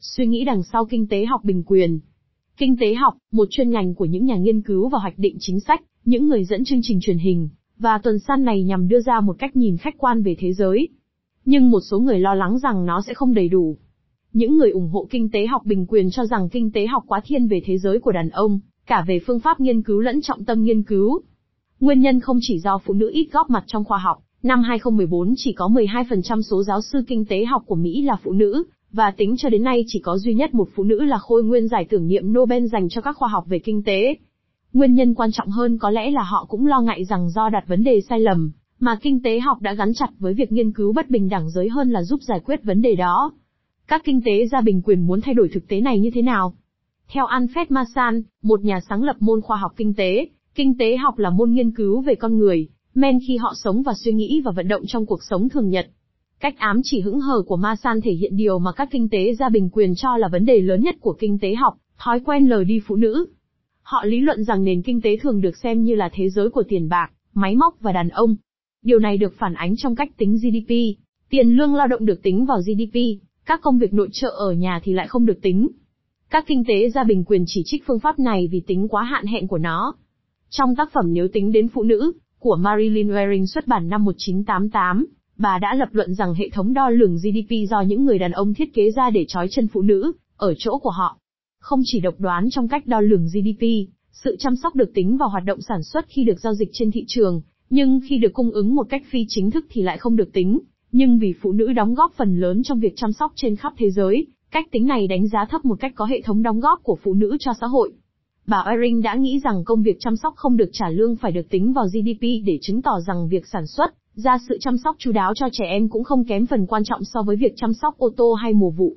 Suy nghĩ đằng sau kinh tế học bình quyền. Kinh tế học, một chuyên ngành của những nhà nghiên cứu và hoạch định chính sách, những người dẫn chương trình truyền hình, và tuần san này nhằm đưa ra một cách nhìn khách quan về thế giới. Nhưng một số người lo lắng rằng nó sẽ không đầy đủ. Những người ủng hộ kinh tế học bình quyền cho rằng kinh tế học quá thiên về thế giới của đàn ông, cả về phương pháp nghiên cứu lẫn trọng tâm nghiên cứu. Nguyên nhân không chỉ do phụ nữ ít góp mặt trong khoa học, năm 2014 chỉ có 12% số giáo sư kinh tế học của Mỹ là phụ nữ, và tính cho đến nay chỉ có duy nhất một phụ nữ là khôi nguyên giải tưởng niệm Nobel dành cho các khoa học về kinh tế. Nguyên nhân quan trọng hơn có lẽ là họ cũng lo ngại rằng do đặt vấn đề sai lầm, mà kinh tế học đã gắn chặt với việc nghiên cứu bất bình đẳng giới hơn là giúp giải quyết vấn đề đó. Các kinh tế gia bình quyền muốn thay đổi thực tế này như thế nào? Theo Alfred Masan, một nhà sáng lập môn khoa học kinh tế, kinh tế học là môn nghiên cứu về con người, men khi họ sống và suy nghĩ và vận động trong cuộc sống thường nhật. Cách ám chỉ hững hờ của Masan thể hiện điều mà các kinh tế gia bình quyền cho là vấn đề lớn nhất của kinh tế học, thói quen lờ đi phụ nữ. Họ lý luận rằng nền kinh tế thường được xem như là thế giới của tiền bạc, máy móc và đàn ông. Điều này được phản ánh trong cách tính GDP. Tiền lương lao động được tính vào GDP, các công việc nội trợ ở nhà thì lại không được tính. Các kinh tế gia bình quyền chỉ trích phương pháp này vì tính quá hạn hẹn của nó. Trong tác phẩm Nếu tính đến phụ nữ, của Marilyn Waring xuất bản năm 1988, bà đã lập luận rằng hệ thống đo lường GDP do những người đàn ông thiết kế ra để trói chân phụ nữ, ở chỗ của họ. Không chỉ độc đoán trong cách đo lường GDP, sự chăm sóc được tính vào hoạt động sản xuất khi được giao dịch trên thị trường, nhưng khi được cung ứng một cách phi chính thức thì lại không được tính. Nhưng vì phụ nữ đóng góp phần lớn trong việc chăm sóc trên khắp thế giới, cách tính này đánh giá thấp một cách có hệ thống đóng góp của phụ nữ cho xã hội. Bà Waring đã nghĩ rằng công việc chăm sóc không được trả lương phải được tính vào GDP để chứng tỏ rằng việc sản xuất ra sự chăm sóc chú đáo cho trẻ em cũng không kém phần quan trọng so với việc chăm sóc ô tô hay mùa vụ.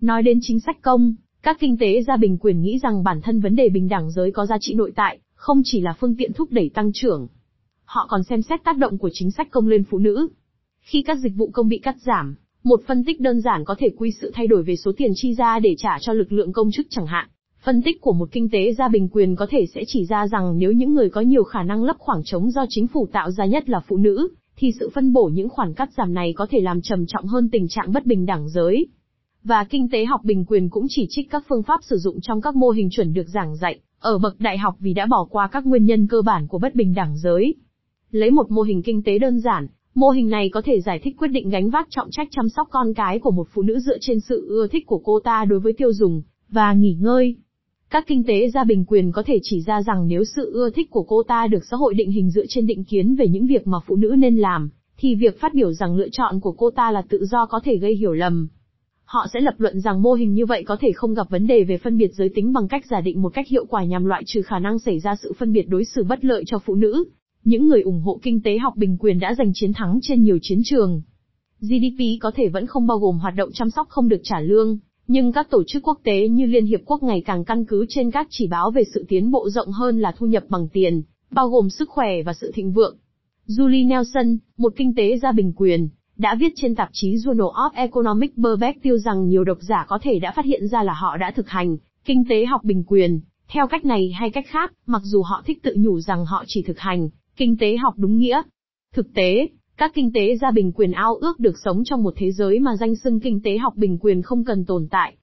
Nói đến chính sách công, các kinh tế gia bình quyền nghĩ rằng bản thân vấn đề bình đẳng giới có giá trị nội tại, không chỉ là phương tiện thúc đẩy tăng trưởng. Họ còn xem xét tác động của chính sách công lên phụ nữ. Khi các dịch vụ công bị cắt giảm, một phân tích đơn giản có thể quy sự thay đổi về số tiền chi ra để trả cho lực lượng công chức chẳng hạn. Phân tích của một kinh tế gia bình quyền có thể sẽ chỉ ra rằng nếu những người có nhiều khả năng lấp khoảng trống do chính phủ tạo ra nhất là phụ nữ, thì sự phân bổ những khoản cắt giảm này có thể làm trầm trọng hơn tình trạng bất bình đẳng giới. Và kinh tế học bình quyền cũng chỉ trích các phương pháp sử dụng trong các mô hình chuẩn được giảng dạy ở bậc đại học vì đã bỏ qua các nguyên nhân cơ bản của bất bình đẳng giới. Lấy một mô hình kinh tế đơn giản, mô hình này có thể giải thích quyết định gánh vác trọng trách chăm sóc con cái của một phụ nữ dựa trên sự ưa thích của cô ta đối với tiêu dùng và nghỉ ngơi. Các kinh tế gia bình quyền có thể chỉ ra rằng nếu sự ưa thích của cô ta được xã hội định hình dựa trên định kiến về những việc mà phụ nữ nên làm, thì việc phát biểu rằng lựa chọn của cô ta là tự do có thể gây hiểu lầm. Họ sẽ lập luận rằng mô hình như vậy có thể không gặp vấn đề về phân biệt giới tính bằng cách giả định một cách hiệu quả nhằm loại trừ khả năng xảy ra sự phân biệt đối xử bất lợi cho phụ nữ. Những người ủng hộ kinh tế học bình quyền đã giành chiến thắng trên nhiều chiến trường. GDP có thể vẫn không bao gồm hoạt động chăm sóc không được trả lương, nhưng các tổ chức quốc tế như Liên Hiệp Quốc ngày càng căn cứ trên các chỉ báo về sự tiến bộ rộng hơn là thu nhập bằng tiền, bao gồm sức khỏe và sự thịnh vượng. Julie Nelson, một kinh tế gia bình quyền, đã viết trên tạp chí Journal of Economic Perspective rằng nhiều độc giả có thể đã phát hiện ra là họ đã thực hành kinh tế học bình quyền, theo cách này hay cách khác, mặc dù họ thích tự nhủ rằng họ chỉ thực hành kinh tế học đúng nghĩa. Thực tế, các kinh tế gia bình quyền ao ước được sống trong một thế giới mà danh xưng kinh tế học bình quyền không cần tồn tại.